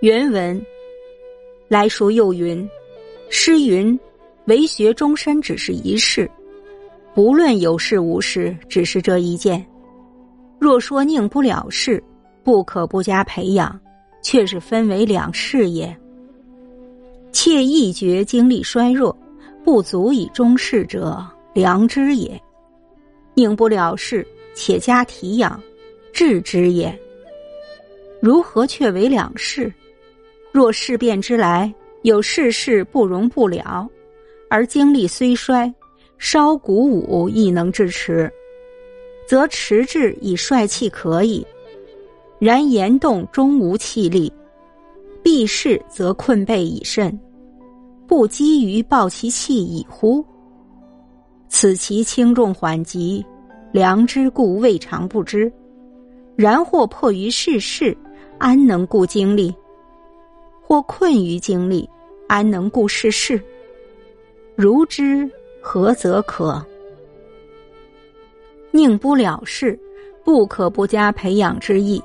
原文来书又云：“诗云，为学终身只是一事，不论有事无事，只是这一件。若说宁不了事，不可不加培养，却是分为两事也。切一觉精力衰弱，不足以终事者，良知也；宁不了事，且加体养，治之也。如何却为两事？”若事变之来，有事事不容不了，而精力虽衰，稍鼓舞亦能支持，则持志以帅气可以。然言动终无气力，避事则困惫已甚，不积于抱其气矣乎？此其轻重缓急，良知故未尝不知。然或迫于世事，安能顾精力？或困于经历，安能顾世事？如之何则可？宁不了事，不可不加培养之意。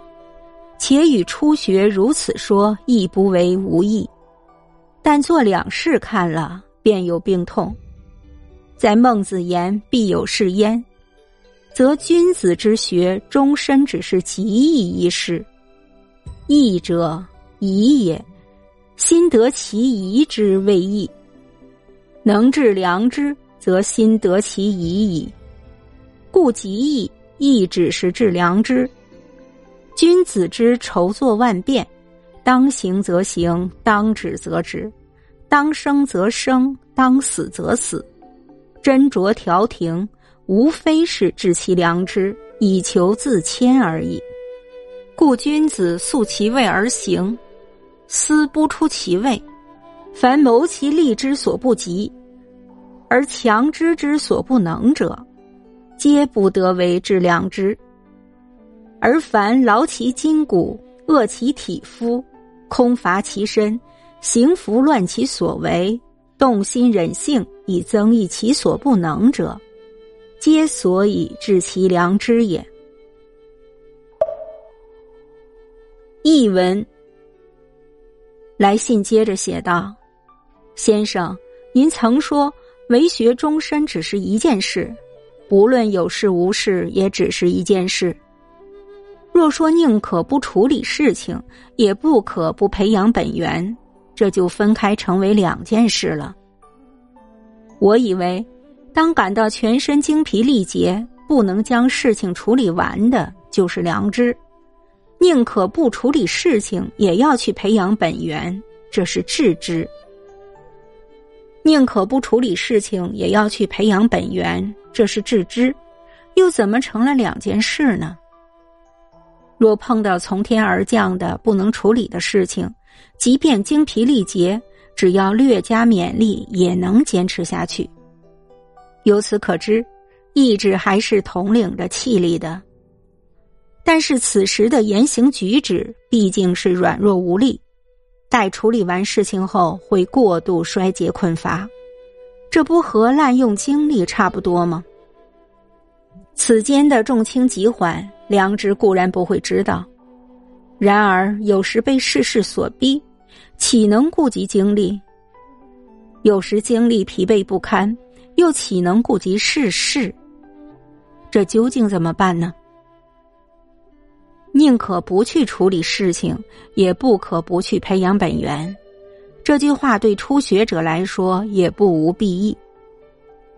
且与初学如此说，亦不为无益。但做两事看了，便有病痛。在孟子言必有是焉，则君子之学终身只是极易一事。义者宜也。心得其宜之谓义，能治良知，则心得其宜矣。故极义亦只是治良知。君子之筹作万变，当行则行，当止则止，当生则生，当死则死。斟酌调停，无非是治其良知，以求自谦而已。故君子素其位而行。思不出其位，凡谋其利之所不及，而强之之所不能者，皆不得为致良知。而凡劳其筋骨、饿其体肤、空乏其身、行拂乱其所为、动心忍性以增益其所不能者，皆所以治其良知也。译文。来信接着写道：“先生，您曾说为学终身只是一件事，不论有事无事，也只是一件事。若说宁可不处理事情，也不可不培养本源，这就分开成为两件事了。我以为，当感到全身精疲力竭，不能将事情处理完的，就是良知。”宁可不处理事情，也要去培养本源，这是致知；宁可不处理事情，也要去培养本源，这是致知。又怎么成了两件事呢？若碰到从天而降的不能处理的事情，即便精疲力竭，只要略加勉励，也能坚持下去。由此可知，意志还是统领着气力的。但是此时的言行举止毕竟是软弱无力，待处理完事情后会过度衰竭困乏，这不和滥用精力差不多吗？此间的重轻急缓，良知固然不会知道，然而有时被世事所逼，岂能顾及精力？有时精力疲惫不堪，又岂能顾及世事？这究竟怎么办呢？宁可不去处理事情，也不可不去培养本源。这句话对初学者来说也不无裨益。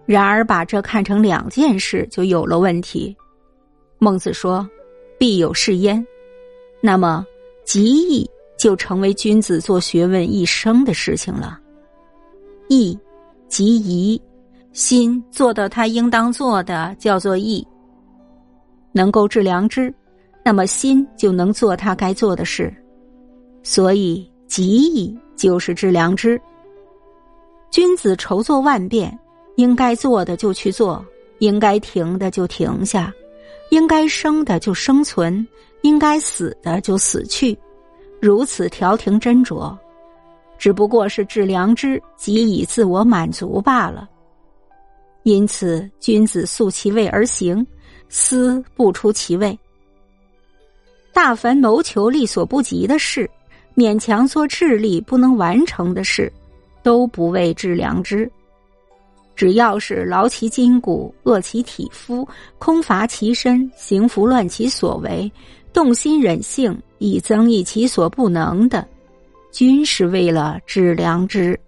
然而，把这看成两件事，就有了问题。孟子说：“必有是焉。”那么，极易就成为君子做学问一生的事情了。义，即宜，心做到他应当做的，叫做义。能够治良知。那么心就能做他该做的事，所以极意就是致良知。君子筹作万变，应该做的就去做，应该停的就停下，应该生的就生存，应该死的就死去，如此调停斟酌，只不过是致良知及以自我满足罢了。因此，君子素其位而行，思不出其位。大凡谋求力所不及的事，勉强做智力不能完成的事，都不谓致良知。只要是劳其筋骨、饿其体肤、空乏其身、行拂乱其所为、动心忍性以增益其所不能的，均是为了致良知。